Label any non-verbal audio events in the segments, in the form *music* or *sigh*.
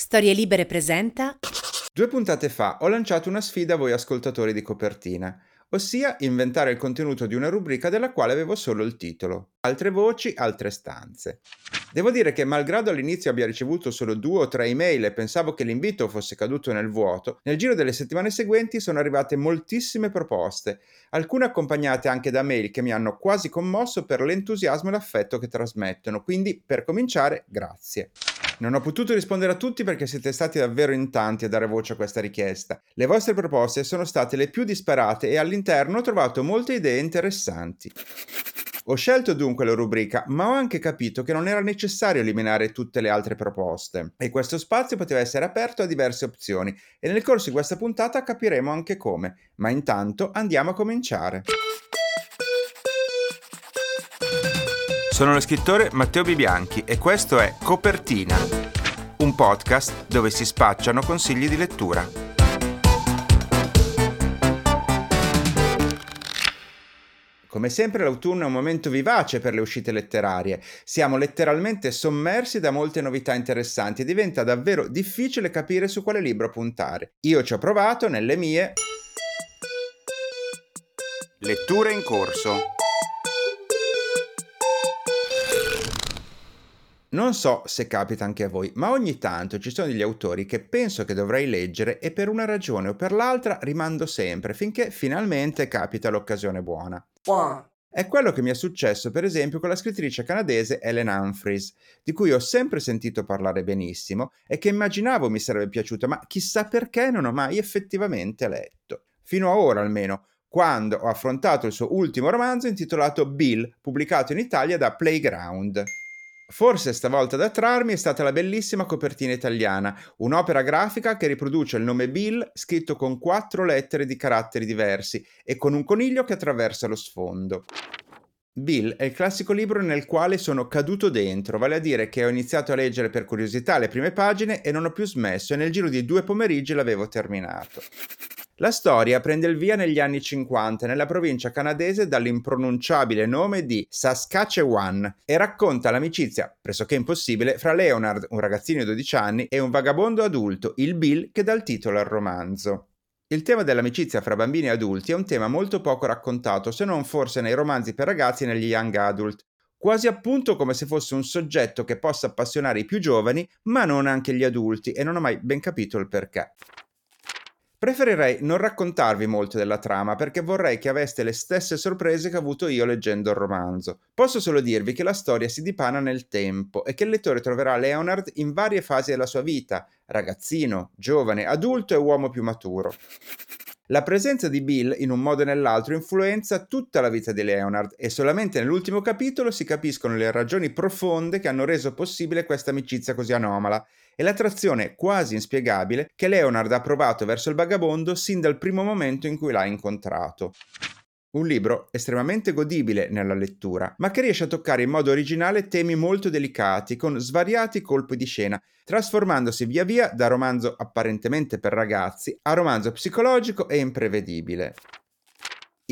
Storie Libere presenta. Due puntate fa ho lanciato una sfida a voi ascoltatori di copertina, ossia inventare il contenuto di una rubrica della quale avevo solo il titolo. Altre voci, altre stanze. Devo dire che malgrado all'inizio abbia ricevuto solo due o tre email e pensavo che l'invito fosse caduto nel vuoto, nel giro delle settimane seguenti sono arrivate moltissime proposte, alcune accompagnate anche da mail che mi hanno quasi commosso per l'entusiasmo e l'affetto che trasmettono, quindi per cominciare grazie. Non ho potuto rispondere a tutti perché siete stati davvero in tanti a dare voce a questa richiesta. Le vostre proposte sono state le più disparate e all'interno ho trovato molte idee interessanti. Ho scelto dunque la rubrica, ma ho anche capito che non era necessario eliminare tutte le altre proposte e questo spazio poteva essere aperto a diverse opzioni e nel corso di questa puntata capiremo anche come. Ma intanto andiamo a cominciare. Sono lo scrittore Matteo Bibianchi e questo è Copertina, un podcast dove si spacciano consigli di lettura. Come sempre l'autunno è un momento vivace per le uscite letterarie. Siamo letteralmente sommersi da molte novità interessanti e diventa davvero difficile capire su quale libro puntare. Io ci ho provato nelle mie letture in corso. Non so se capita anche a voi, ma ogni tanto ci sono degli autori che penso che dovrei leggere e per una ragione o per l'altra rimando sempre finché finalmente capita l'occasione buona. È quello che mi è successo per esempio con la scrittrice canadese Ellen Humphries, di cui ho sempre sentito parlare benissimo e che immaginavo mi sarebbe piaciuta, ma chissà perché non ho mai effettivamente letto. Fino a ora almeno, quando ho affrontato il suo ultimo romanzo intitolato Bill, pubblicato in Italia da Playground. Forse stavolta ad attrarmi è stata la bellissima copertina italiana, un'opera grafica che riproduce il nome Bill scritto con quattro lettere di caratteri diversi e con un coniglio che attraversa lo sfondo. Bill è il classico libro nel quale sono caduto dentro, vale a dire che ho iniziato a leggere per curiosità le prime pagine e non ho più smesso e nel giro di due pomeriggi l'avevo terminato. La storia prende il via negli anni 50 nella provincia canadese dall'impronunciabile nome di Saskatchewan e racconta l'amicizia, pressoché impossibile, fra Leonard, un ragazzino di 12 anni, e un vagabondo adulto, il Bill, che dà il titolo al romanzo. Il tema dell'amicizia fra bambini e adulti è un tema molto poco raccontato, se non forse nei romanzi per ragazzi e negli young adult, quasi appunto come se fosse un soggetto che possa appassionare i più giovani, ma non anche gli adulti, e non ho mai ben capito il perché. Preferirei non raccontarvi molto della trama perché vorrei che aveste le stesse sorprese che ho avuto io leggendo il romanzo. Posso solo dirvi che la storia si dipana nel tempo e che il lettore troverà Leonard in varie fasi della sua vita, ragazzino, giovane, adulto e uomo più maturo. La presenza di Bill, in un modo o nell'altro, influenza tutta la vita di Leonard e solamente nell'ultimo capitolo si capiscono le ragioni profonde che hanno reso possibile questa amicizia così anomala e l'attrazione quasi inspiegabile che Leonard ha provato verso il vagabondo sin dal primo momento in cui l'ha incontrato. Un libro estremamente godibile nella lettura, ma che riesce a toccare in modo originale temi molto delicati, con svariati colpi di scena, trasformandosi via via da romanzo apparentemente per ragazzi a romanzo psicologico e imprevedibile.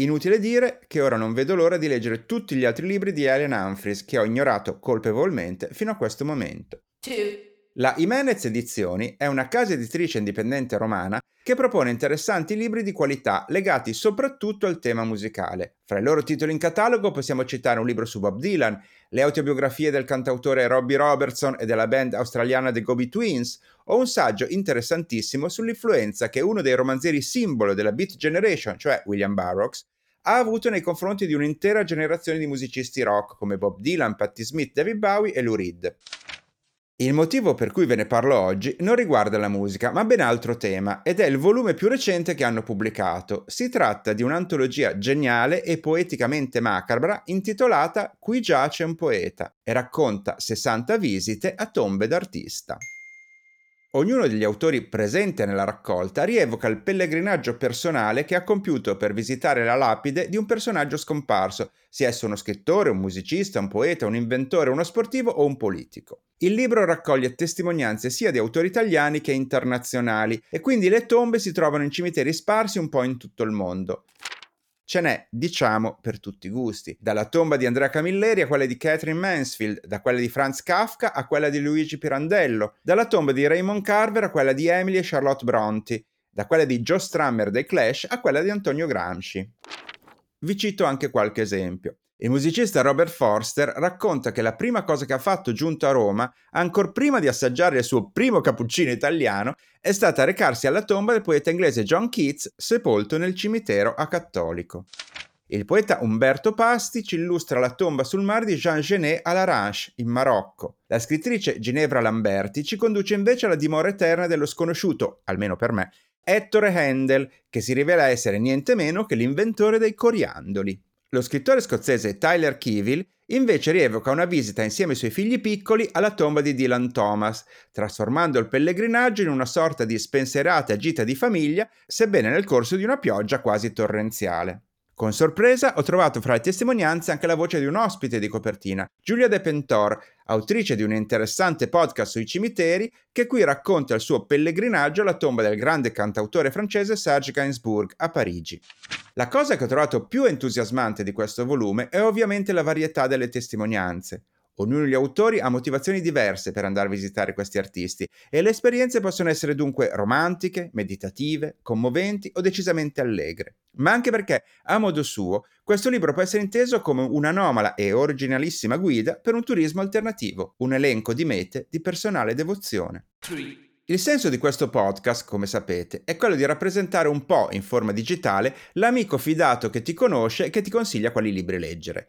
Inutile dire che ora non vedo l'ora di leggere tutti gli altri libri di Alien Humphries che ho ignorato colpevolmente fino a questo momento. Two. La Jimenez Edizioni è una casa editrice indipendente romana che propone interessanti libri di qualità legati soprattutto al tema musicale. Fra i loro titoli in catalogo possiamo citare un libro su Bob Dylan, le autobiografie del cantautore Robbie Robertson e della band australiana The Gobi Twins, o un saggio interessantissimo sull'influenza che uno dei romanzieri simbolo della Beat Generation, cioè William Burroughs, ha avuto nei confronti di un'intera generazione di musicisti rock come Bob Dylan, Patti Smith, David Bowie e Lou Reed. Il motivo per cui ve ne parlo oggi non riguarda la musica, ma ben altro tema, ed è il volume più recente che hanno pubblicato. Si tratta di un'antologia geniale e poeticamente macabra intitolata Qui giace un poeta e racconta 60 visite a tombe d'artista. Ognuno degli autori presente nella raccolta rievoca il pellegrinaggio personale che ha compiuto per visitare la lapide di un personaggio scomparso, sia esso uno scrittore, un musicista, un poeta, un inventore, uno sportivo o un politico. Il libro raccoglie testimonianze sia di autori italiani che internazionali e quindi le tombe si trovano in cimiteri sparsi un po' in tutto il mondo. Ce n'è, diciamo, per tutti i gusti. Dalla tomba di Andrea Camilleri a quella di Catherine Mansfield, da quella di Franz Kafka a quella di Luigi Pirandello, dalla tomba di Raymond Carver a quella di Emily e Charlotte Bronte, da quella di Joe Strummer dei Clash a quella di Antonio Gramsci. Vi cito anche qualche esempio. Il musicista Robert Forster racconta che la prima cosa che ha fatto giunto a Roma, ancor prima di assaggiare il suo primo cappuccino italiano, è stata recarsi alla tomba del poeta inglese John Keats, sepolto nel cimitero a Cattolico. Il poeta Umberto Pasti ci illustra la tomba sul mare di Jean Genet a Laranche, in Marocco. La scrittrice Ginevra Lamberti ci conduce invece alla dimora eterna dello sconosciuto, almeno per me, Ettore Handel, che si rivela essere niente meno che l'inventore dei coriandoli. Lo scrittore scozzese Tyler Kevil invece rievoca una visita insieme ai suoi figli piccoli alla tomba di Dylan Thomas, trasformando il pellegrinaggio in una sorta di spensierata gita di famiglia, sebbene nel corso di una pioggia quasi torrenziale. Con sorpresa ho trovato fra le testimonianze anche la voce di un ospite di copertina, Giulia De Pentor, autrice di un interessante podcast sui cimiteri, che qui racconta il suo pellegrinaggio alla tomba del grande cantautore francese Serge Gainsbourg a Parigi. La cosa che ho trovato più entusiasmante di questo volume è ovviamente la varietà delle testimonianze. Ognuno degli autori ha motivazioni diverse per andare a visitare questi artisti e le esperienze possono essere dunque romantiche, meditative, commoventi o decisamente allegre. Ma anche perché, a modo suo, questo libro può essere inteso come un'anomala e originalissima guida per un turismo alternativo, un elenco di mete di personale devozione. Il senso di questo podcast, come sapete, è quello di rappresentare un po' in forma digitale l'amico fidato che ti conosce e che ti consiglia quali libri leggere.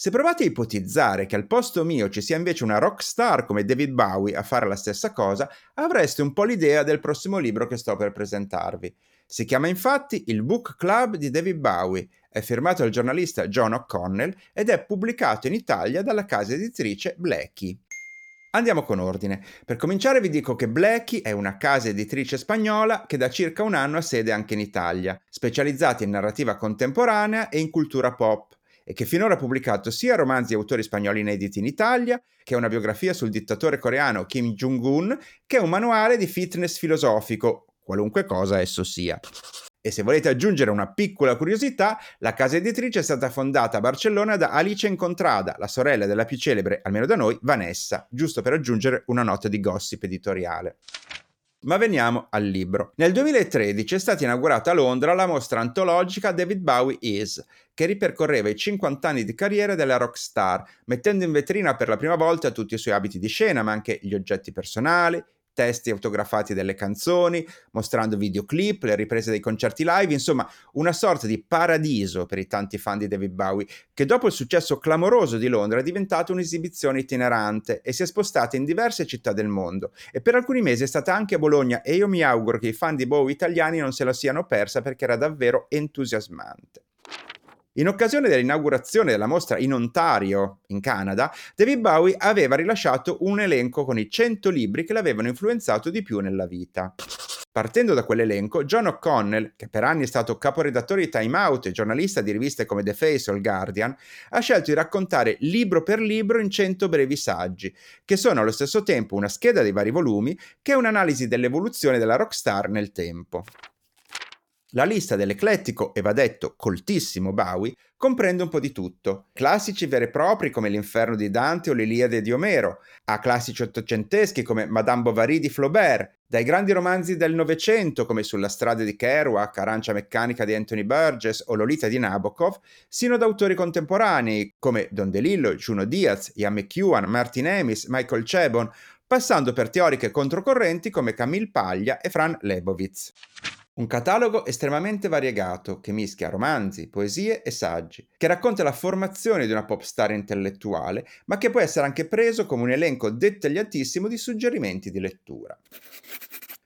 Se provate a ipotizzare che al posto mio ci sia invece una rock star come David Bowie a fare la stessa cosa, avreste un po' l'idea del prossimo libro che sto per presentarvi. Si chiama infatti Il Book Club di David Bowie, è firmato dal giornalista John O'Connell ed è pubblicato in Italia dalla casa editrice Blackie. Andiamo con ordine. Per cominciare vi dico che Blackie è una casa editrice spagnola che da circa un anno ha sede anche in Italia, specializzata in narrativa contemporanea e in cultura pop e che finora ha pubblicato sia romanzi e autori spagnoli inediti in Italia, che una biografia sul dittatore coreano Kim Jong-un, che un manuale di fitness filosofico, qualunque cosa esso sia. E se volete aggiungere una piccola curiosità, la casa editrice è stata fondata a Barcellona da Alice Incontrada, la sorella della più celebre, almeno da noi, Vanessa, giusto per aggiungere una nota di gossip editoriale. Ma veniamo al libro. Nel 2013 è stata inaugurata a Londra la mostra antologica David Bowie Is, che ripercorreva i 50 anni di carriera della rockstar, mettendo in vetrina per la prima volta tutti i suoi abiti di scena, ma anche gli oggetti personali, testi autografati delle canzoni, mostrando videoclip, le riprese dei concerti live, insomma una sorta di paradiso per i tanti fan di David Bowie, che dopo il successo clamoroso di Londra è diventato un'esibizione itinerante e si è spostata in diverse città del mondo e per alcuni mesi è stata anche a Bologna e io mi auguro che i fan di Bowie italiani non se la siano persa perché era davvero entusiasmante. In occasione dell'inaugurazione della mostra in Ontario, in Canada, David Bowie aveva rilasciato un elenco con i 100 libri che l'avevano influenzato di più nella vita. Partendo da quell'elenco, John O'Connell, che per anni è stato caporedattore di Time Out e giornalista di riviste come The Face o il Guardian, ha scelto di raccontare libro per libro in 100 brevi saggi, che sono allo stesso tempo una scheda dei vari volumi che è un'analisi dell'evoluzione della rockstar nel tempo. La lista dell'eclettico e va detto coltissimo Bowie comprende un po' di tutto. Classici veri e propri come l'Inferno di Dante o l'Iliade di Omero, a classici ottocenteschi come Madame Bovary di Flaubert, dai grandi romanzi del Novecento come Sulla strada di Kerouac, Arancia meccanica di Anthony Burgess o Lolita di Nabokov, sino ad autori contemporanei come Don DeLillo, Juno Diaz, Ian McEwan, Martin Amis, Michael Chabon, passando per teoriche controcorrenti come Camille Paglia e Fran Lebowitz. Un catalogo estremamente variegato che mischia romanzi, poesie e saggi, che racconta la formazione di una pop star intellettuale, ma che può essere anche preso come un elenco dettagliatissimo di suggerimenti di lettura.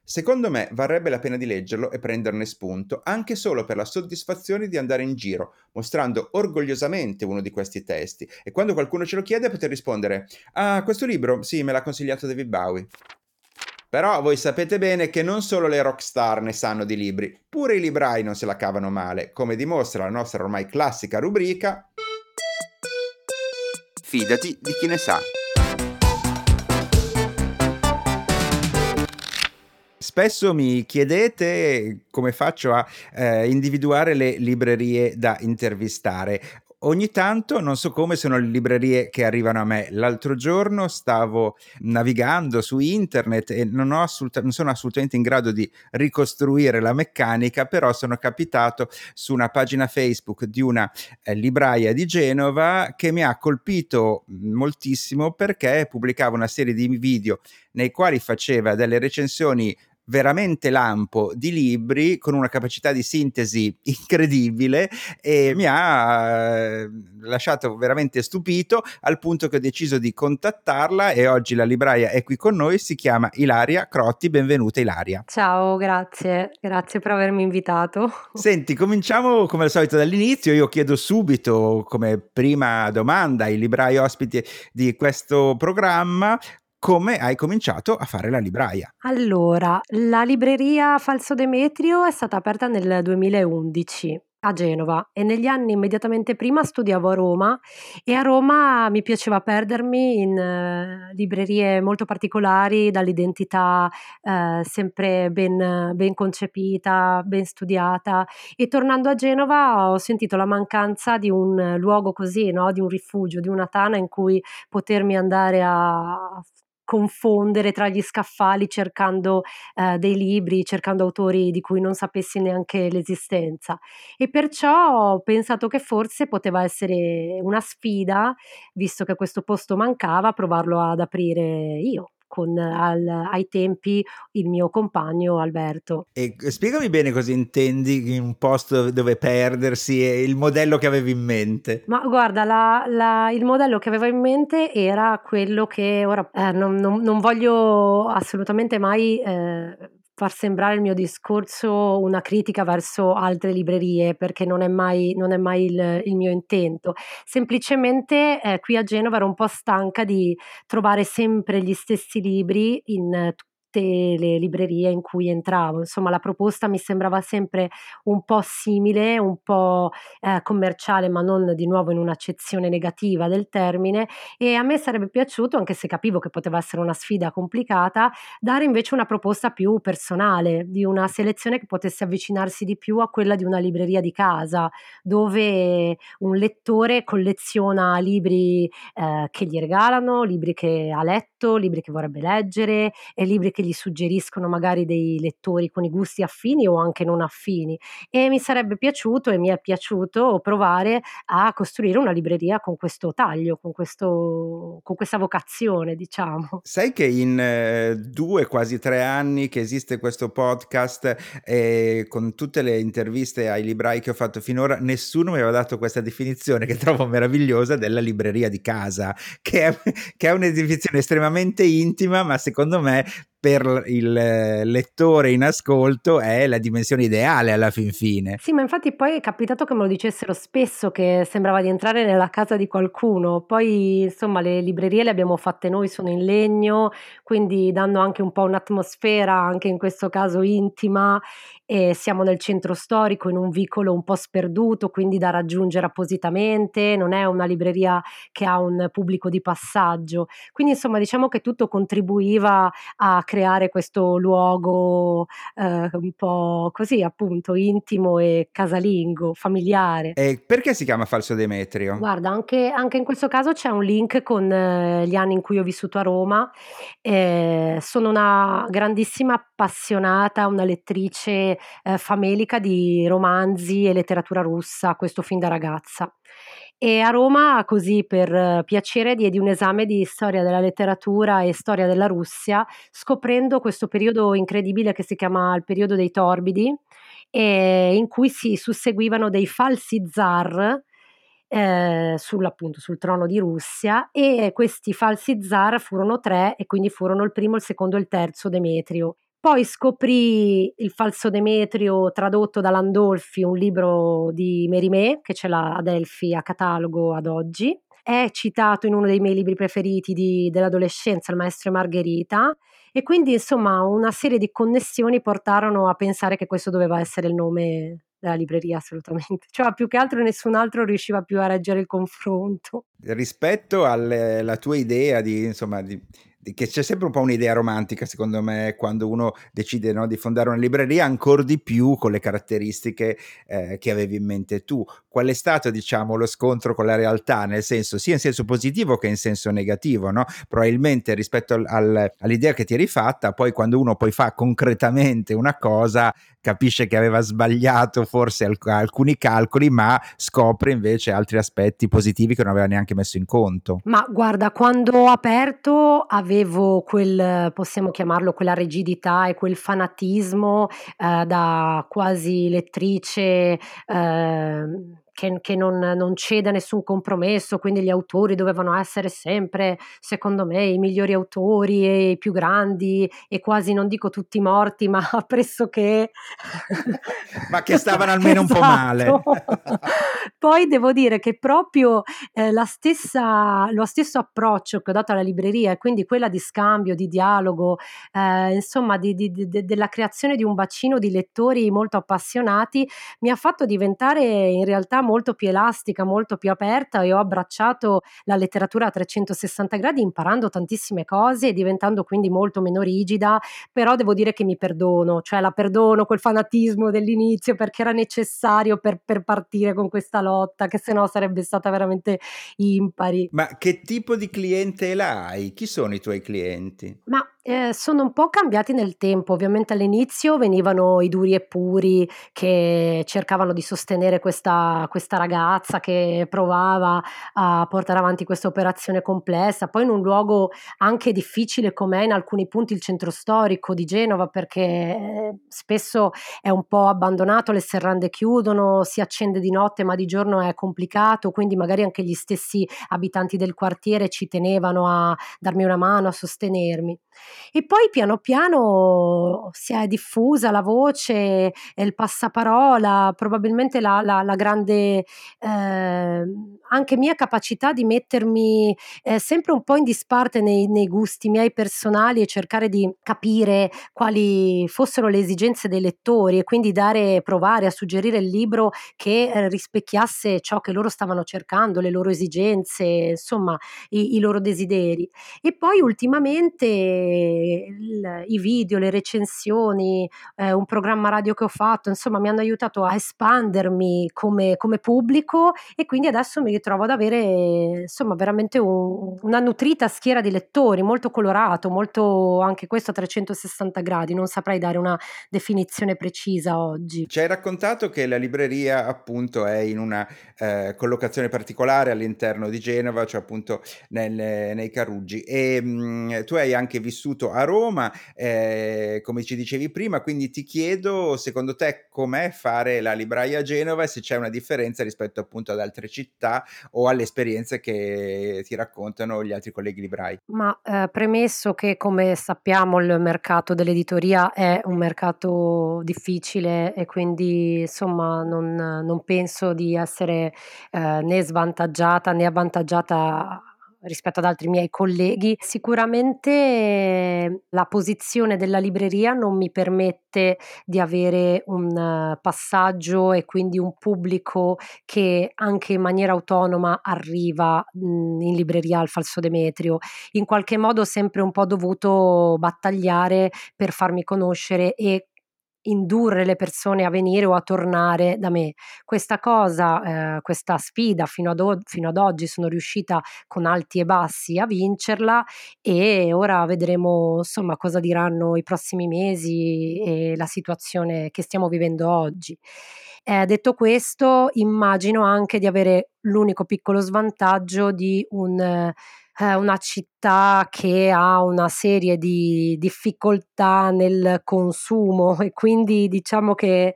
Secondo me varrebbe la pena di leggerlo e prenderne spunto, anche solo per la soddisfazione di andare in giro, mostrando orgogliosamente uno di questi testi, e quando qualcuno ce lo chiede poter rispondere Ah, questo libro? Sì, me l'ha consigliato David Bowie. Però voi sapete bene che non solo le rockstar ne sanno di libri, pure i librai non se la cavano male, come dimostra la nostra ormai classica rubrica Fidati di chi ne sa. Spesso mi chiedete come faccio a eh, individuare le librerie da intervistare. Ogni tanto, non so come, sono le librerie che arrivano a me. L'altro giorno stavo navigando su internet e non, assoluta- non, sono assolutamente in grado di ricostruire la meccanica, però sono capitato su una pagina Facebook di una eh, libraia di Genova che mi ha colpito moltissimo perché pubblicava una serie di video nei quali faceva delle recensioni veramente lampo di libri con una capacità di sintesi *laughs* incredibile e mi ha eh, lasciato veramente stupito al punto che ho deciso di contattarla e oggi la libraia è qui con noi, si chiama Ilaria Crotti, benvenuta Ilaria. Ciao, grazie, grazie per avermi invitato. *laughs* Senti, cominciamo come al solito dall'inizio, io chiedo subito come prima domanda ai librai ospiti di questo programma come hai cominciato a fare la libraia? Allora, la libreria Falso Demetrio è stata aperta nel 2011 a Genova e negli anni immediatamente prima studiavo a Roma e a Roma mi piaceva perdermi in uh, librerie molto particolari, dall'identità uh, sempre ben, ben, concepita, ben studiata e tornando a Genova ho sentito la mancanza di un luogo così, no? di un rifugio, di una tana in cui potermi andare a confondere tra gli scaffali cercando eh, dei libri, cercando autori di cui non sapessi neanche l'esistenza. E perciò ho pensato che forse poteva essere una sfida, visto che questo posto mancava, provarlo ad aprire io con al, ai tempi il mio compagno Alberto. E spiegami bene cosa intendi in un posto dove perdersi e il modello che avevi in mente. Ma guarda, la, la, il modello che avevo in mente era quello che ora eh, non, non, non, voglio assolutamente mai eh, far sembrare il mio discorso una critica verso altre librerie, perché non è mai, non è mai il, il, mio intento. Semplicemente eh, qui a Genova ero un po' stanca di trovare sempre gli stessi libri in tutte le librerie in cui entravo. Insomma, la proposta mi sembrava sempre un po' simile, un po' eh, commerciale, ma non di nuovo in un'accezione negativa del termine. E a me sarebbe piaciuto, anche se capivo che poteva essere una sfida complicata, dare invece una proposta più personale, di una selezione che potesse avvicinarsi di più a quella di una libreria di casa, dove un lettore colleziona libri eh, che gli regalano, libri che ha letto, libri che vorrebbe leggere e libri che gli suggeriscono magari dei lettori con i gusti affini o anche non affini e mi sarebbe piaciuto e mi è piaciuto provare a costruire una libreria con questo taglio, con, questo, con questa vocazione, diciamo. Sai che in eh, due, quasi tre anni che esiste questo podcast e con tutte le interviste ai librai che ho fatto finora, nessuno mi aveva dato questa definizione che trovo meravigliosa della libreria di casa, che è, che è una definizione estremamente intima, ma secondo me per il eh, lettore in ascolto è la dimensione ideale alla fin fine. Sì, ma infatti poi è capitato che me lo dicessero spesso che sembrava di entrare nella casa di qualcuno. Poi, insomma, le librerie le abbiamo fatte noi, sono in legno, quindi danno anche un po' un'atmosfera, anche in questo caso intima e siamo nel centro storico in un vicolo un po' sperduto, quindi da raggiungere appositamente, non è una libreria che ha un pubblico di passaggio. Quindi insomma diciamo che tutto contribuiva a creare questo luogo eh, un po' così appunto intimo e casalingo, familiare. E perché si chiama Falso Demetrio? Guarda, anche, anche in questo caso c'è un link con eh, gli anni in cui ho vissuto a Roma. Eh, sono una grandissima appassionata, una lettrice eh, famelica di romanzi e letteratura russa, questo fin da ragazza. E a Roma, così per eh, piacere, diedi un esame di storia della letteratura e storia della Russia, scoprendo questo periodo incredibile che si chiama il periodo dei torbidi, in cui si susseguivano dei falsi zar eh, sull'appunto sul trono di Russia e questi falsi zar furono tre e quindi furono il primo, il secondo e il terzo Demetrio. Poi scoprì il falso Demetrio tradotto da Landolfi, un libro di Mérimée che ce l'ha ad Elfi a catalogo ad oggi. È citato in uno dei miei libri preferiti di, dell'adolescenza, Il maestro Margherita. E quindi, insomma, una serie di connessioni portarono a pensare che questo doveva essere il nome della libreria assolutamente, cioè più che altro nessun altro riusciva più a reggere il confronto. Rispetto alla tua idea di, insomma, di che c'è sempre un po' un'idea romantica, secondo me, quando uno decide no, di fondare una libreria, ancora di più con le caratteristiche eh, che avevi in mente tu. Qual è stato, diciamo, lo scontro con la realtà, nel senso, sia in senso positivo che in senso negativo, no? Probabilmente rispetto al, al, all'idea che ti eri fatta, poi quando uno poi fa concretamente una cosa, capisce che aveva sbagliato forse alc- alcuni calcoli, ma scopre invece altri aspetti positivi che non aveva neanche messo in conto. Ma guarda, quando ho aperto avevo quel, possiamo chiamarlo, quella rigidità e quel fanatismo eh, da quasi lettrice. Eh, che, che non, non, cede a nessun compromesso, quindi gli autori dovevano essere sempre, secondo me, i migliori autori e i più grandi e quasi non dico tutti morti, *laughs* ma pressoché... ma che stavano almeno esatto. un po' male. Poi devo dire che proprio eh, la stessa, lo stesso approccio che ho dato alla libreria, e quindi quella di scambio, di dialogo, eh, insomma, di, di, di, della creazione di un bacino di lettori molto appassionati, mi ha fatto diventare in realtà molto più elastica, molto più aperta e ho abbracciato la letteratura a 360 gradi imparando tantissime cose e diventando quindi molto meno rigida, però devo dire che mi perdono, cioè la perdono quel fanatismo dell'inizio perché era necessario per, per partire con questa lotta, che sennò sarebbe stata veramente impari. Ma che tipo di clientela hai? Chi sono i tuoi clienti? Ma eh, sono un po' cambiati nel tempo. Ovviamente all'inizio venivano i duri e puri che cercavano di sostenere questa, questa ragazza che provava a portare avanti questa operazione complessa. Poi in un luogo anche difficile com'è in alcuni punti il centro storico di Genova, perché eh, spesso è un po' abbandonato, le serrande chiudono, si accende di notte, ma di giorno è complicato. Quindi magari anche gli stessi abitanti del quartiere ci tenevano a darmi una mano, a sostenermi. E poi piano piano si è diffusa la voce, il passaparola, probabilmente la, la, la grande eh, anche mia capacità di mettermi eh, sempre un po' in disparte nei, nei gusti miei personali e cercare di capire quali fossero le esigenze dei lettori e quindi dare, provare a suggerire il libro che eh, rispecchiasse ciò che loro stavano cercando, le loro esigenze, insomma, i, i loro desideri. E poi ultimamente il, i video, le recensioni, eh, un programma radio che ho fatto, insomma, mi hanno aiutato a espandermi come, come pubblico e quindi adesso mi ritrovo ad avere, insomma, veramente un, una nutrita schiera di lettori, molto colorato, molto anche questo a 360 gradi, non saprei dare una definizione precisa oggi. Ci hai raccontato che la libreria appunto è in una eh, collocazione particolare all'interno di Genova, cioè appunto nel, nei Caruggi e mh, mm, tu hai anche vissuto a Roma, eh, come ci dicevi prima, quindi ti chiedo secondo te com'è fare la libraia a Genova e se c'è una differenza rispetto appunto ad altre città o alle esperienze che ti raccontano gli altri colleghi librai. Ma eh, premesso che come sappiamo il mercato dell'editoria è un mercato difficile e quindi insomma non, non penso di essere eh, né svantaggiata né avvantaggiata rispetto ad altri miei colleghi. Sicuramente la posizione della libreria non mi permette di avere un eh, passaggio e quindi un pubblico che anche in maniera autonoma arriva mhmm, in libreria al falso Demetrio. In qualche modo ho sempre un po' dovuto battagliare per farmi conoscere e indurre le persone a venire o a tornare da me. Questa cosa, eh, questa sfida fino ad, o- fino ad, oggi sono riuscita con alti e bassi a vincerla e ora vedremo insomma cosa diranno i prossimi mesi e la situazione che stiamo vivendo oggi. Eh, detto questo, immagino anche di avere l'unico piccolo svantaggio di un eh, una città che ha una serie di difficoltà nel consumo. E quindi diciamo che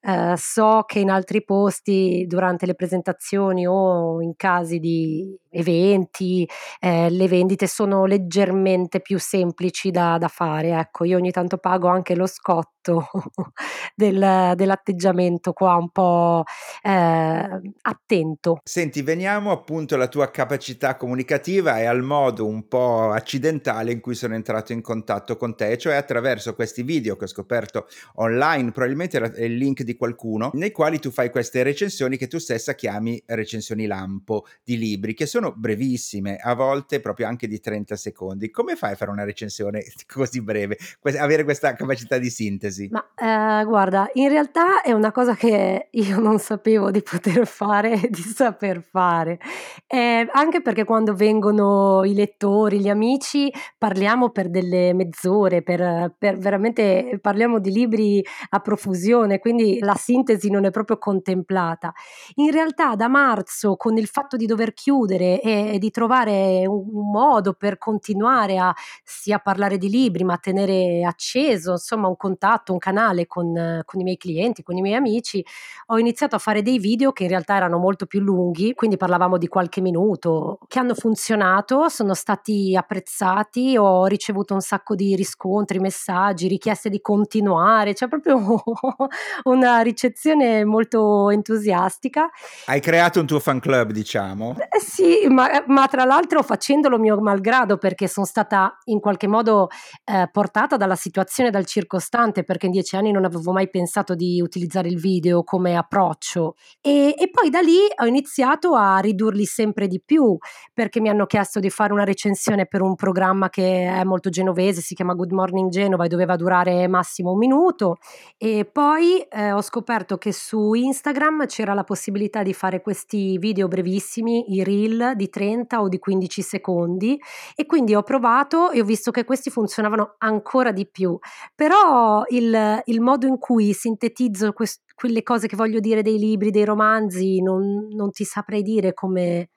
eh, so che in altri posti durante le presentazioni o in casi di eventi eh, le vendite sono leggermente più semplici da, da, fare. Ecco, io ogni tanto pago anche lo scotto *laughs* del, dell'atteggiamento qua un po' eh, attento. Senti, veniamo appunto alla tua capacità comunicativa e al modo un po' accidentale in cui sono entrato in contatto con te, cioè attraverso questi video che ho scoperto online, probabilmente il link di qualcuno, nei quali tu fai queste recensioni che tu stessa chiami recensioni lampo di libri, che sono brevissime, a volte proprio anche di 30 secondi. Come fai a fare una recensione *laughs* così breve, avere questa capacità di sintesi? Ma eh, guarda, in realtà è una cosa che io non sapevo di poter fare, di saper fare, eh, anche perché quando vengono i lettori, gli amici, parliamo per delle mezz'ore, per, per veramente parliamo di libri a profusione, quindi la sintesi non è proprio contemplata. In realtà da marzo, con il fatto di dover chiudere e, e di trovare un, un, modo per continuare a sia parlare di libri, ma tenere acceso, insomma, un contatto, un canale con, con i miei clienti, con i miei amici, ho iniziato a fare dei video che in realtà erano molto più lunghi, quindi parlavamo di qualche minuto, che hanno funzionato, sono stati apprezzati, ho ricevuto un sacco di riscontri, messaggi, richieste di continuare, cioè proprio *laughs* una ricezione molto entusiastica. Hai creato un tuo fan club, diciamo? Eh sì, ma, ma, tra l'altro facendolo mio malgrado perché sono stata in qualche modo eh, portata dalla situazione, dal circostante, perché in dieci anni non avevo mai pensato di utilizzare il video come approccio. E, e poi da lì ho iniziato a ridurli sempre di più perché mi hanno chiesto di fare una recensione per un programma che è molto genovese, si chiama Good Morning Genova e doveva durare massimo un minuto. E poi eh, ho scoperto che su Instagram c'era la possibilità di fare questi video brevissimi, i reel di 30 o di 15 secondi e quindi ho provato e ho visto che questi funzionavano ancora di più. Però il, il modo in cui sintetizzo quest- quelle cose che voglio dire dei libri, dei romanzi, non, non ti saprei dire come,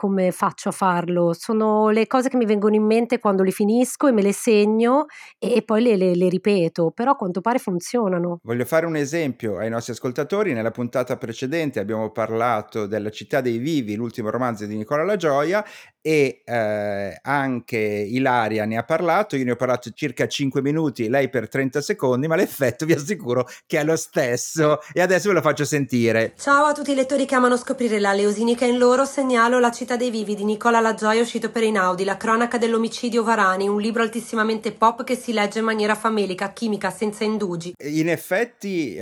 come faccio a farlo. Sono le cose che mi vengono in mente quando li finisco e me le segno e, e poi le, le, le, ripeto, però a quanto pare funzionano. Voglio fare un esempio ai nostri ascoltatori. Nella puntata precedente abbiamo parlato della città dei vivi, l'ultimo romanzo di Nicola La Gioia e eh, anche Ilaria ne ha parlato, io ne ho parlato circa 5 minuti, lei per 30 secondi, ma l'effetto vi assicuro che è lo stesso e adesso ve lo faccio sentire. Ciao a tutti i lettori che amano scoprire la leusinica in loro, segnalo La città dei vivi di Nicola La Gioia uscito per Inaudi, la cronaca dell'omicidio Varani, un libro altissimamente pop che si legge in maniera famelica, chimica, senza indugi. In effetti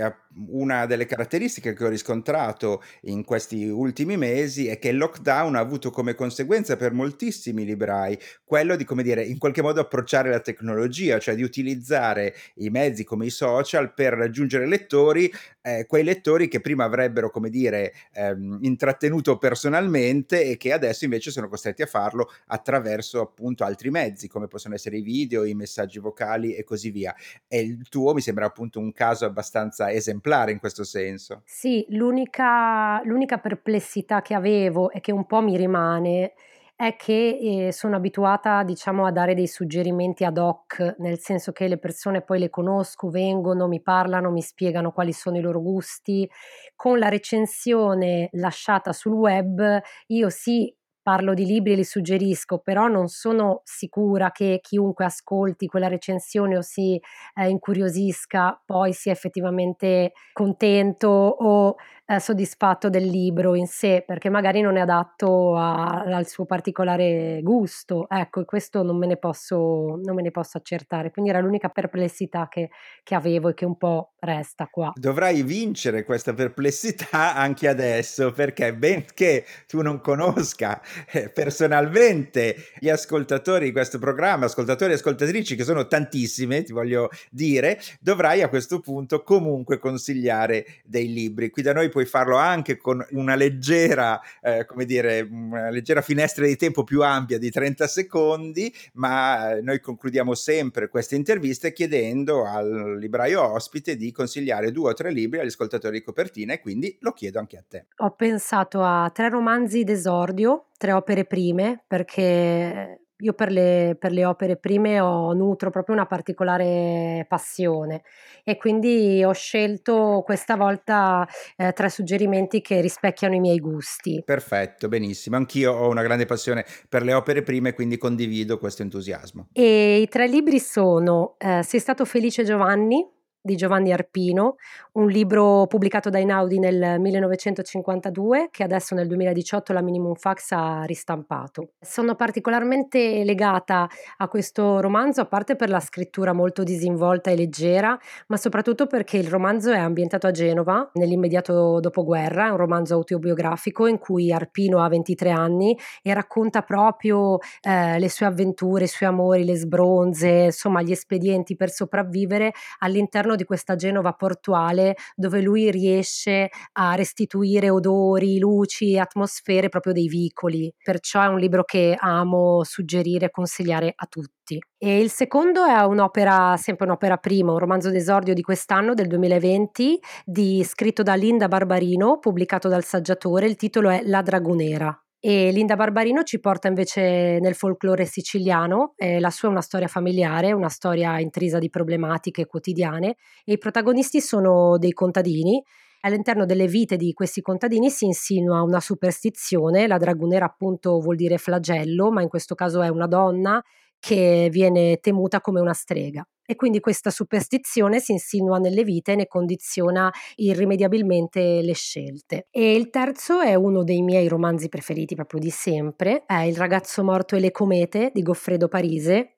una delle caratteristiche che ho riscontrato in questi ultimi mesi è che il lockdown ha avuto come conseguenza per moltissimi librai quello di, come dire, in qualche modo approcciare la tecnologia, cioè di utilizzare i mezzi come i social per raggiungere lettori, eh, quei lettori che prima avrebbero, come dire, ehm, intrattenuto personalmente e che adesso invece sono costretti a farlo attraverso appunto altri mezzi, come possono essere i video, i messaggi vocali e così via. E il tuo mi sembra appunto un caso abbastanza esemplare esemplare in questo senso. Sì, l'unica, l'unica perplessità che avevo e che un po' mi rimane è che eh, sono abituata, diciamo, a dare dei suggerimenti ad hoc, nel senso che le persone poi le conosco, vengono, mi parlano, mi spiegano quali sono i loro gusti. Con la recensione lasciata sul web, io sì parlo di libri e li suggerisco, però non sono sicura che chiunque ascolti quella recensione o si eh, incuriosisca poi sia effettivamente contento o eh, soddisfatto del libro in sé, perché magari non è adatto a, al suo particolare gusto. Ecco, questo non me ne posso, me ne posso accertare. Quindi era l'unica perplessità che, che avevo e che un po' resta qua. Dovrai vincere questa perplessità anche adesso, perché benché tu non conosca eh, personalmente gli ascoltatori di questo programma, ascoltatori e ascoltatrici che sono tantissime, ti voglio dire, dovrai a questo punto comunque consigliare dei libri. Qui da noi puoi farlo anche con una leggera, eh, come dire, una leggera finestra di tempo più ampia di 30 secondi, ma noi concludiamo sempre queste interviste chiedendo al libraio ospite di consigliare due o tre libri agli ascoltatori di copertina e quindi lo chiedo anche a te. Ho pensato a tre romanzi d'esordio, tre opere prime, perché io per le, per le opere prime ho, nutro proprio una particolare passione e quindi ho scelto questa volta eh, tre suggerimenti che rispecchiano i miei gusti. Perfetto, benissimo. Anch'io ho una grande passione per le opere prime, quindi condivido questo entusiasmo. E i tre libri sono eh, Sei stato felice Giovanni di Giovanni Arpino, un libro pubblicato da Inaudi nel 1952 che adesso nel 2018 la Minimum Fax ha ristampato. Sono particolarmente legata a questo romanzo a parte per la scrittura molto disinvolta e leggera, ma soprattutto perché il romanzo è ambientato a Genova nell'immediato dopoguerra, è un romanzo autobiografico in cui Arpino ha 23 anni e racconta proprio eh, le sue avventure, i suoi amori, le sbronze, insomma gli espedienti per sopravvivere all'interno all'interno di questa Genova portuale dove lui riesce a restituire odori, luci, atmosfere proprio dei vicoli. Perciò è un libro che amo suggerire e consigliare a tutti. E il secondo è un'opera, sempre un'opera prima, un romanzo d'esordio di quest'anno, del 2020, di, scritto da Linda Barbarino, pubblicato dal saggiatore. Il titolo è La Dragonera. E Linda Barbarino ci porta invece nel folklore siciliano, eh, la sua è una storia familiare, una storia intrisa di problematiche quotidiane e i protagonisti sono dei contadini. All'interno delle vite di questi contadini si insinua una superstizione, la dragonera appunto vuol dire flagello, ma in questo caso è una donna che viene temuta come una strega e quindi questa superstizione si insinua nelle vite e ne condiziona irrimediabilmente le scelte. E il terzo è uno dei miei romanzi preferiti proprio di sempre, è Il ragazzo morto e le comete di Goffredo Parise,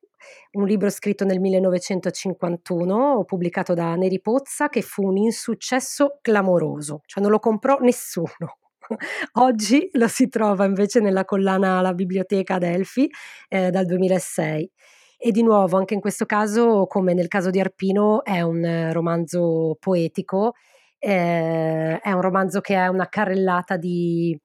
un libro scritto nel 1951, pubblicato da Neri Pozza, che fu un insuccesso clamoroso, cioè non lo comprò nessuno. Oggi lo si trova invece nella collana La biblioteca Adelphi eh, dal 2006. E di nuovo, anche in questo caso, come nel caso di Arpino, è un romanzo poetico, eh, è un romanzo che è una carrellata di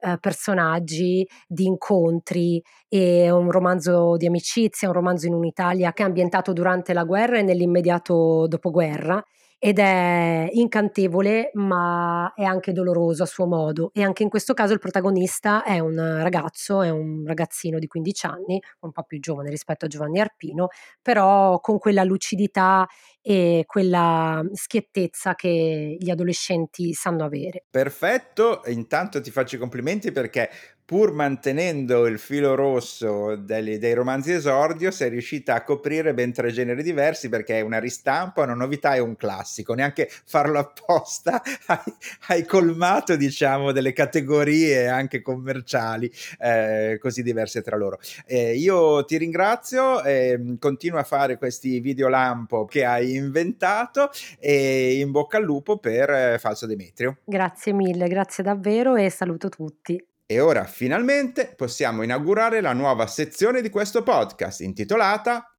eh, personaggi, di incontri, è un romanzo di amicizia, un romanzo in un'Italia che è ambientato durante la guerra e nell'immediato dopoguerra ed è incantevole ma è anche doloroso a suo modo e anche in questo caso il protagonista è un ragazzo, è un ragazzino di 15 anni, un po' più giovane rispetto a Giovanni Arpino, però con quella lucidità e quella schiettezza che gli adolescenti sanno avere. Perfetto, intanto ti faccio i complimenti perché pur mantenendo il filo rosso dei, dei romanzi esordio, sei riuscita a coprire ben tre generi diversi perché è una ristampa, una novità e un classico. Neanche farlo apposta *laughs* hai, hai colmato, diciamo, delle categorie anche commerciali eh, così diverse tra loro. Eh, io ti ringrazio, eh, continua a fare questi video lampo che hai inventato e in bocca al lupo per eh, Falso Demetrio. Grazie mille, grazie davvero e saluto tutti. E ora finalmente possiamo inaugurare la nuova sezione di questo podcast intitolata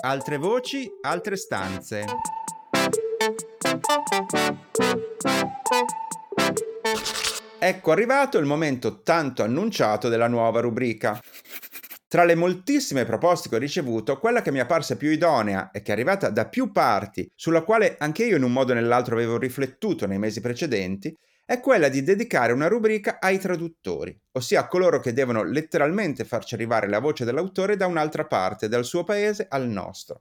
Altre voci, altre stanze. Ecco arrivato il momento tanto annunciato della nuova rubrica. Tra le moltissime proposte che ho ricevuto, quella che mi è apparsa più idonea e che è arrivata da più parti, sulla quale anche io in un modo o nell'altro avevo riflettuto nei mesi precedenti, è quella di dedicare una rubrica ai traduttori, ossia a coloro che devono letteralmente farci arrivare la voce dell'autore da un'altra parte, dal suo paese al nostro.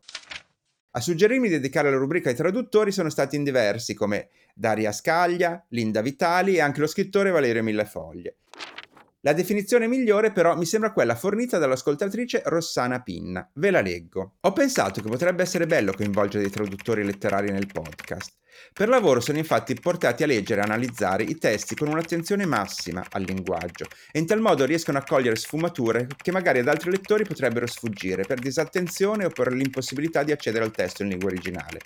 A suggerirmi di dedicare la rubrica ai traduttori sono stati in diversi, come Daria Scaglia, Linda Vitali e anche lo scrittore Valerio Millefoglie. La definizione migliore però mi sembra quella fornita dall'ascoltatrice Rossana Pinna. Ve la leggo. Ho pensato che potrebbe essere bello coinvolgere dei traduttori letterari nel podcast. Per lavoro sono infatti portati a leggere e analizzare i testi con un'attenzione massima al linguaggio e in tal modo riescono a cogliere sfumature che magari ad altri lettori potrebbero sfuggire per disattenzione o per l'impossibilità di accedere al testo in lingua originale.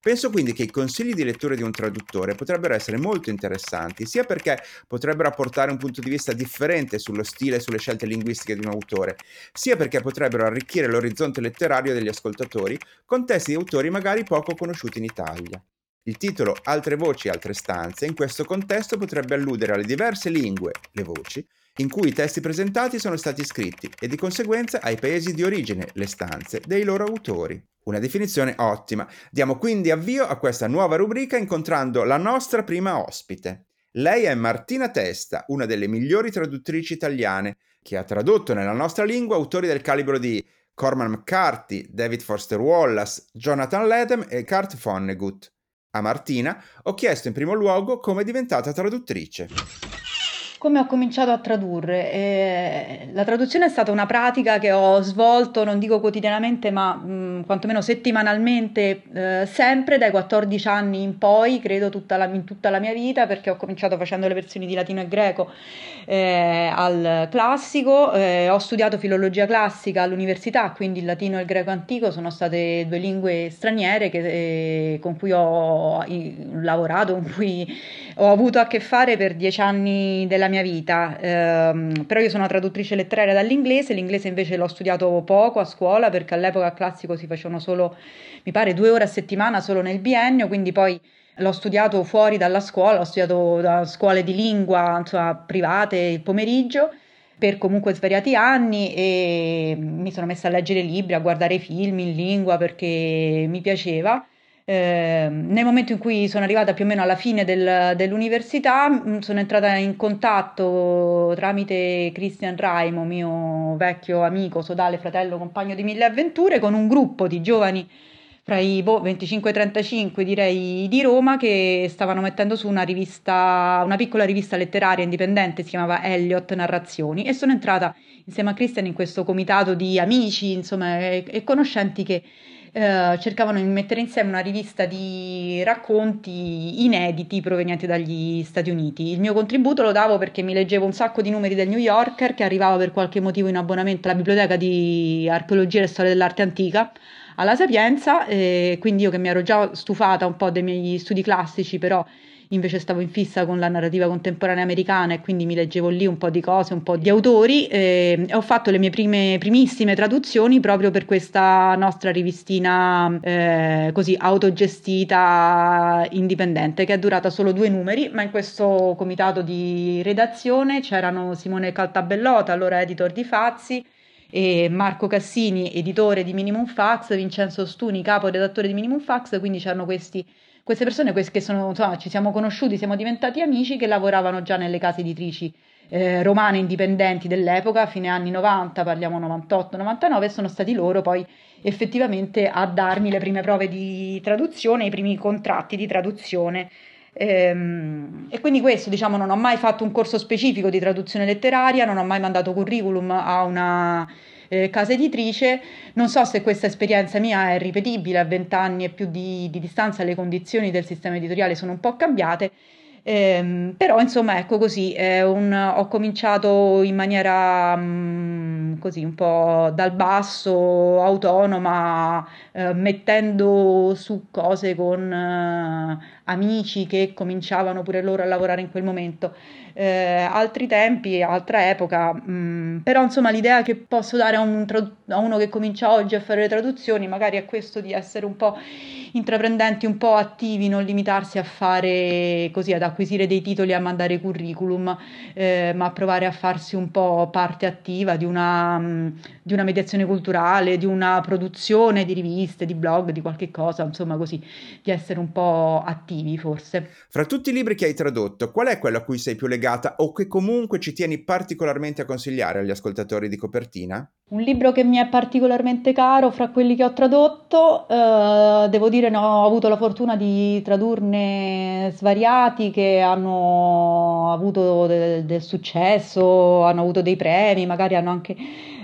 Penso quindi che i consigli di lettura di un traduttore potrebbero essere molto interessanti, sia perché potrebbero apportare un punto di vista differente sullo stile e sulle scelte linguistiche di un autore, sia perché potrebbero arricchire l'orizzonte letterario degli ascoltatori con testi di autori magari poco conosciuti in Italia. Il titolo Altre voci, altre stanze in questo contesto potrebbe alludere alle diverse lingue, le voci, in cui i testi presentati sono stati scritti e di conseguenza ai paesi di origine, le stanze, dei loro autori. Una definizione ottima. Diamo quindi avvio a questa nuova rubrica incontrando la nostra prima ospite. Lei è Martina Testa, una delle migliori traduttrici italiane, che ha tradotto nella nostra lingua autori del calibro di Corman McCarthy, David Forster Wallace, Jonathan Ledem e Kurt Vonnegut. A Martina ho chiesto in primo luogo come è diventata traduttrice. Come ho cominciato a tradurre? Eh, la traduzione è stata una pratica che ho svolto, non dico quotidianamente, ma mh, mm, quantomeno settimanalmente, eh, sempre dai 14 anni in poi, credo tutta la, in tutta la mia vita, perché ho cominciato facendo le versioni di latino e greco eh, al classico, eh, ho studiato filologia classica all'università, quindi il latino e il greco antico sono state due lingue straniere che, eh, con cui ho lavorato, con cui ho avuto a che fare per dieci anni della mia vita, ehm, però io sono una traduttrice letteraria dall'inglese, l'inglese invece l'ho studiato poco a scuola perché all'epoca al classico si facevano solo, mi pare, due ore a settimana solo nel biennio, quindi poi l'ho studiato fuori dalla scuola, ho studiato da scuole di lingua insomma, private il pomeriggio per comunque svariati anni e mi sono messa a leggere libri, a guardare film in lingua perché mi piaceva eh, nel momento in cui sono arrivata più o meno alla fine del, dell'università, mm, sono entrata in contatto tramite Christian Raimo, mio vecchio amico, sodale, fratello, compagno di mille avventure, con un gruppo di giovani fra i boh, 25 e 35 direi di Roma che stavano mettendo su una rivista, una piccola rivista letteraria indipendente, si chiamava Elliot Narrazioni e sono entrata insieme a Christian in questo comitato di amici insomma, e, e conoscenti che eh, cercavano di mettere insieme una rivista di racconti inediti provenienti dagli Stati Uniti. Il mio contributo lo davo perché mi leggevo un sacco di numeri del New Yorker che arrivava per qualche motivo in abbonamento alla biblioteca di archeologia e storia dell'arte antica alla Sapienza, e quindi io che mi ero già stufata un po' dei miei studi classici, però invece stavo in fissa con la narrativa contemporanea americana e quindi mi leggevo lì un po' di cose, un po' di autori e, e ho fatto le mie prime, primissime traduzioni proprio per questa nostra rivistina eh, così autogestita indipendente che è durata solo due numeri, ma in questo comitato di redazione c'erano Simone Caltabellota, allora editor di Fazzi, e Marco Cassini, editore di Minimum Fax, Vincenzo Stuni, capo redattore di Minimum Fax, quindi c'erano questi queste persone che sono, insomma, ci siamo conosciuti, siamo diventati amici che lavoravano già nelle case editrici eh, romane indipendenti dell'epoca, fine anni 90, parliamo 98-99, e sono stati loro poi effettivamente a darmi le prime prove di traduzione, i primi contratti di traduzione. Ehm, e quindi questo, diciamo, non ho mai fatto un corso specifico di traduzione letteraria, non ho mai mandato curriculum a una eh, casa editrice. Non so se questa esperienza mia è ripetibile a 20 anni e più di, di distanza, le condizioni del sistema editoriale sono un po' cambiate. Eh, però insomma ecco così un, ho cominciato in maniera mh, mm, così un po' dal basso autonoma eh, mettendo su cose con eh, amici che cominciavano pure loro a lavorare in quel momento eh, altri tempi, altra epoca, mh, mm, però insomma l'idea che posso dare a, un a, uno che comincia oggi a fare le traduzioni magari è questo di essere un po' intraprendenti, un po' attivi, non limitarsi a fare così, ad acquisire dei titoli, a mandare curriculum, eh, ma provare a farsi un po' parte attiva di una, mh, mm, di una mediazione culturale, di una produzione di riviste, di blog, di qualche cosa, insomma così, di essere un po' attivi forse. Fra tutti i libri che hai tradotto, qual è quello a cui sei più legato? Legata o che comunque ci tieni particolarmente a consigliare agli ascoltatori di copertina? Un libro che mi è particolarmente caro fra quelli che ho tradotto, eh, devo dire no, ho avuto la fortuna di tradurne svariati che hanno avuto del, del successo, hanno avuto dei premi, magari hanno anche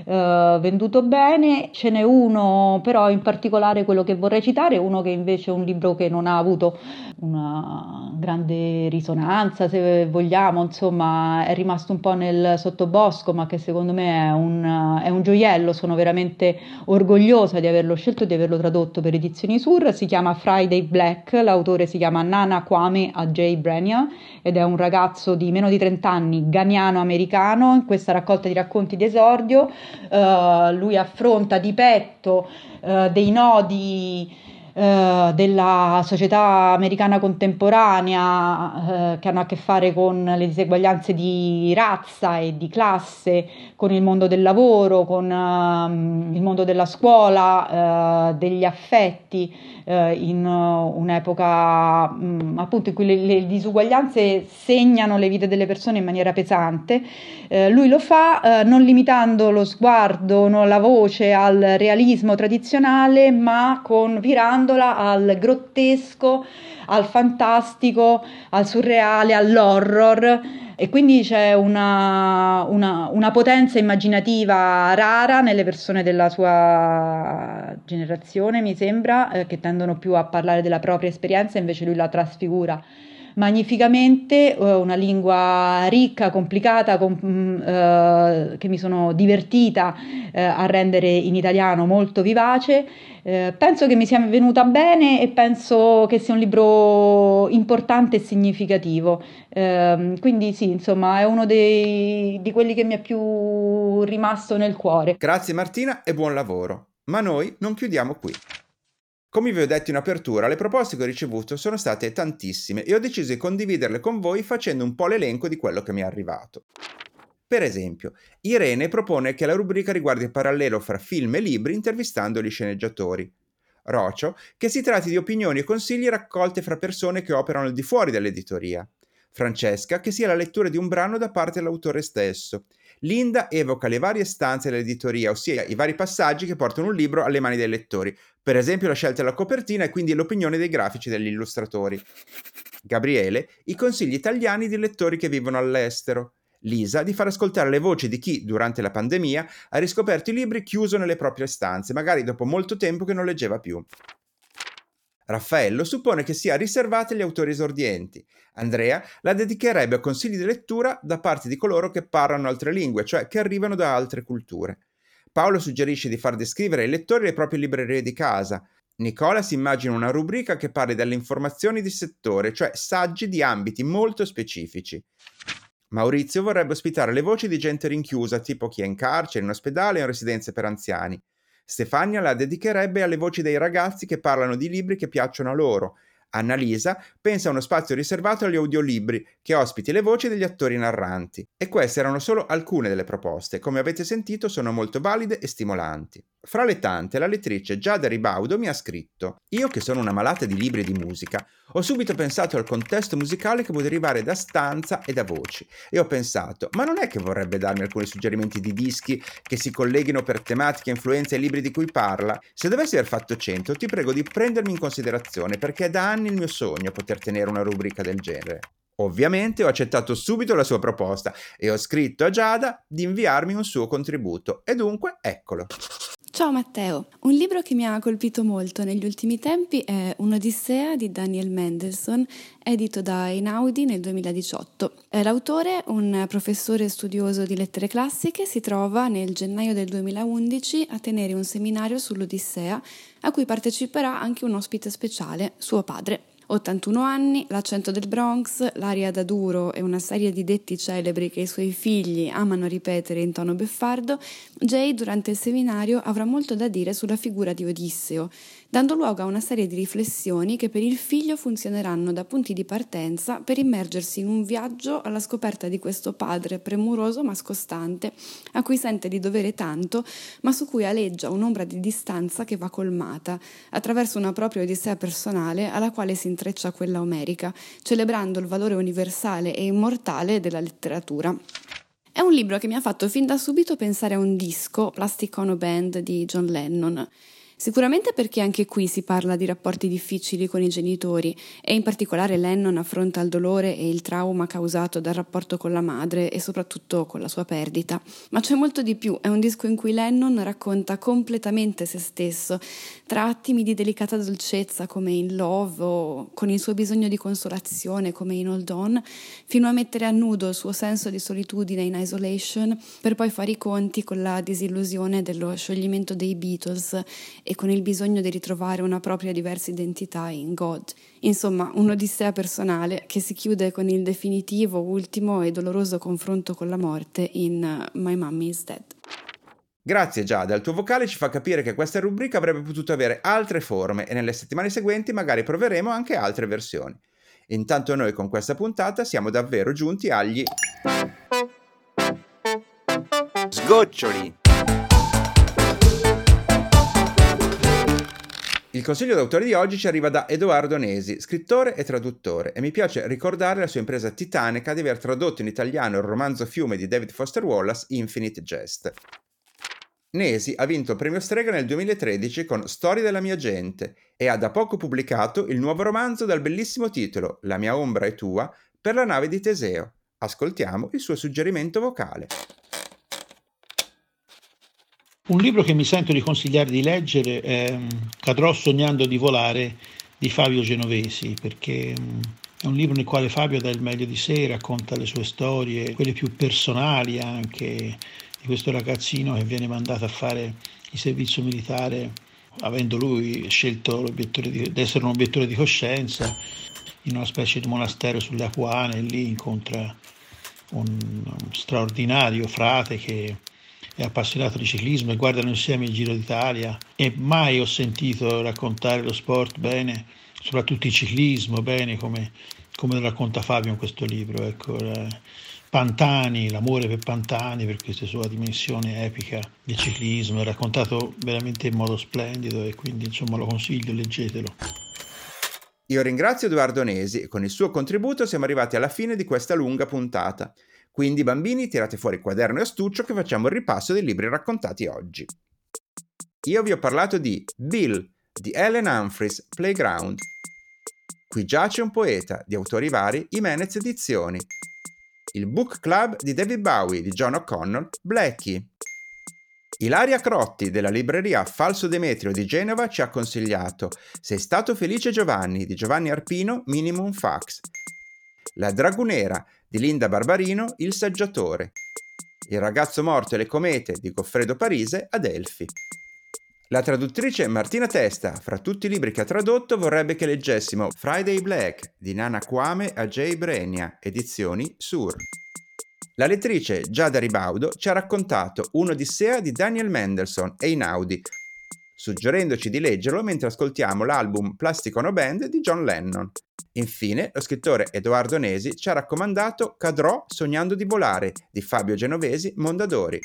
eh, venduto bene. Ce n'è uno però in particolare quello che vorrei citare, uno che invece è un libro che non ha avuto una grande risonanza, se vogliamo, insomma è rimasto un po' nel sottobosco, ma che secondo me è un, è un gioiello, sono veramente orgogliosa di averlo scelto, di averlo tradotto per Edizioni Sur, si chiama Friday Black, l'autore si chiama Nana Kwame Ajay Brenia ed è un ragazzo di meno di 30 anni, ganiano-americano, in questa raccolta di racconti di esordio lui affronta di petto uh, dei nodi Uh, della società americana contemporanea uh, che hanno a che fare con le diseguaglianze di razza e di classe, con il mondo del lavoro, con uh, il mondo della scuola, degli affetti in un'epoca mh, mm, appunto in cui le, le, disuguaglianze segnano le vite delle persone in maniera pesante. lui lo fa non limitando lo sguardo, no, la voce al realismo tradizionale, ma con virando portandola al grottesco, al fantastico, al surreale, all'horror. E quindi c'è una, una, una, potenza immaginativa rara nelle persone della sua generazione, mi sembra, eh, che tendono più a parlare della propria esperienza, invece lui la trasfigura magnificamente, eh, una lingua ricca, complicata, com- mm, eh, che mi sono divertita eh, a rendere in italiano molto vivace. Eh, penso che mi sia venuta bene e penso che sia un libro importante e significativo. Ehm, quindi sì, insomma, è uno dei, di quelli che mi è più rimasto nel cuore. Grazie Martina e buon lavoro. Ma noi non chiudiamo qui. Come vi ho detto in apertura, le proposte che ho ricevuto sono state tantissime e ho deciso di condividerle con voi facendo un po' l'elenco di quello che mi è arrivato. Per esempio, Irene propone che la rubrica riguardi il parallelo fra film e libri intervistando gli sceneggiatori. Rocio, che si tratti di opinioni e consigli raccolte fra persone che operano al di fuori dell'editoria. Francesca, che sia la lettura di un brano da parte dell'autore stesso. Linda evoca le varie stanze dell'editoria, ossia i vari passaggi che portano un libro alle mani dei lettori, per esempio la scelta della copertina e quindi l'opinione dei grafici degli illustratori. Gabriele, i consigli italiani di lettori che vivono all'estero. Lisa, di far ascoltare le voci di chi, durante la pandemia, ha riscoperto i libri chiuso nelle proprie stanze, magari dopo molto tempo che non leggeva più. Raffaello suppone che sia riservata agli autori esordienti. Andrea la dedicherebbe a consigli di lettura da parte di coloro che parlano altre lingue, cioè che arrivano da altre culture. Paolo suggerisce di far descrivere ai lettori le proprie librerie di casa. Nicola si immagina una rubrica che parli delle informazioni di settore, cioè saggi di ambiti molto specifici. Maurizio vorrebbe ospitare le voci di gente rinchiusa, tipo chi è in carcere, in ospedale o in residenze per anziani. Stefania la dedicherebbe alle voci dei ragazzi che parlano di libri che piacciono a loro Annalisa pensa a uno spazio riservato agli audiolibri che ospiti le voci degli attori narranti. E queste erano solo alcune delle proposte, come avete sentito sono molto valide e stimolanti. Fra le tante, la lettrice Giada Ribaudo mi ha scritto Io che sono una malata di libri e di musica, ho subito pensato al contesto musicale che può derivare da stanza e da voci e ho pensato, ma non è che vorrebbe darmi alcuni suggerimenti di dischi che si colleghino per tematiche, influenze ai libri di cui parla? Se dovessi aver fatto 100, ti prego di prendermi in considerazione perché è da anni il mio sogno poter tenere una rubrica del genere. Ovviamente ho accettato subito la sua proposta e ho scritto a Giada di inviarmi un suo contributo e dunque eccolo. Ciao Matteo, un libro che mi ha colpito molto negli ultimi tempi è Un'Odissea di Daniel Mendelssohn, edito da Einaudi nel 2018. L'autore, un professore studioso di lettere classiche, si trova nel gennaio del 2011 a tenere un seminario sull'Odissea a cui parteciperà anche un ospite speciale, suo padre. 81 anni, l'accento del Bronx, l'aria da duro e una serie di detti celebri che i suoi figli amano ripetere in tono beffardo, Jay durante il seminario avrà molto da dire sulla figura di Odisseo, dando luogo a una serie di riflessioni che per il figlio funzioneranno da punti di partenza per immergersi in un viaggio alla scoperta di questo padre premuroso ma scostante, a cui sente di dovere tanto, ma su cui aleggia un'ombra di distanza che va colmata, attraverso una propria odissea personale alla quale si intreccia quella omerica, celebrando il valore universale e immortale della letteratura. È un libro che mi ha fatto fin da subito pensare a un disco, Plastic Ono Band di John Lennon. Sicuramente perché anche qui si parla di rapporti difficili con i genitori e in particolare Lennon affronta il dolore e il trauma causato dal rapporto con la madre e soprattutto con la sua perdita. Ma c'è molto di più, è un disco in cui Lennon racconta completamente se stesso, tra attimi di delicata dolcezza come in Love o con il suo bisogno di consolazione come in Hold On, fino a mettere a nudo il suo senso di solitudine in Isolation per poi fare i conti con la disillusione dello scioglimento dei Beatles e con il bisogno di ritrovare una propria diversa identità in God. Insomma, un'odissea personale che si chiude con il definitivo, ultimo e doloroso confronto con la morte in uh, My Mommy is Dead. Grazie Giada, il tuo vocale ci fa capire che questa rubrica avrebbe potuto avere altre forme e nelle settimane seguenti magari proveremo anche altre versioni. Intanto noi con questa puntata siamo davvero giunti agli sgoccioli. Il consiglio d'autore di oggi ci arriva da Edoardo Nesi, scrittore e traduttore, e mi piace ricordare la sua impresa titanica di aver tradotto in italiano il romanzo fiume di David Foster Wallace, Infinite Jest. Nesi ha vinto il premio Strega nel 2013 con Storie della mia gente e ha da poco pubblicato il nuovo romanzo dal bellissimo titolo La mia ombra è tua per la nave di Teseo. Ascoltiamo il suo suggerimento vocale. Un libro che mi sento di consigliare di leggere è mm, Cadrò sognando di volare di Fabio Genovesi, perché mm, è un libro nel quale Fabio dà il meglio di sé, racconta le sue storie, quelle più personali anche di questo ragazzino che viene mandato a fare il servizio militare, avendo lui scelto di, di essere un obiettore di coscienza in una specie di monastero sulle Apuane, e lì incontra un straordinario frate che è appassionato di ciclismo e guardano insieme il Giro d'Italia e mai ho sentito raccontare lo sport bene, soprattutto il ciclismo bene come, come racconta Fabio in questo libro. Ecco, Pantani, l'amore per Pantani, per questa sua dimensione epica del ciclismo, è raccontato veramente in modo splendido e quindi insomma lo consiglio, leggetelo. Io ringrazio Edoardo Nesi e con il suo contributo siamo arrivati alla fine di questa lunga puntata. Quindi bambini tirate fuori quaderno e astuccio che facciamo il ripasso dei libri raccontati oggi. Io vi ho parlato di Bill di Ellen Humphries, Playground. Qui giace un poeta di autori vari, Imenez Edizioni. Il Book Club di David Bowie di John O'Connell, Blackie. Ilaria Crotti della libreria Falso Demetrio di Genova ci ha consigliato Sei stato felice Giovanni di Giovanni Arpino, Minimum Fax. La Dragunera di Linda Barbarino, Il saggiatore. Il ragazzo morto e le comete di Goffredo Parise, Adelphi. La traduttrice Martina Testa, fra tutti i libri che ha tradotto, vorrebbe che leggessimo Friday Black di Nana Kwame a J. Brenia, edizioni Sur. La lettrice Giada Ribaudo ci ha raccontato Un'Odissea di Daniel Mendelssohn e Inaudi, suggerendoci di leggerlo mentre ascoltiamo l'album Plastic Ono Band di John Lennon. Infine, lo scrittore Edoardo Nesi ci ha raccomandato Cadrò sognando di volare di Fabio Genovesi Mondadori.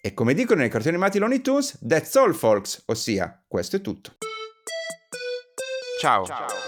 E come dicono nei cartoni animati Looney Tunes, that's all folks, ossia, questo è tutto. Ciao. Ciao.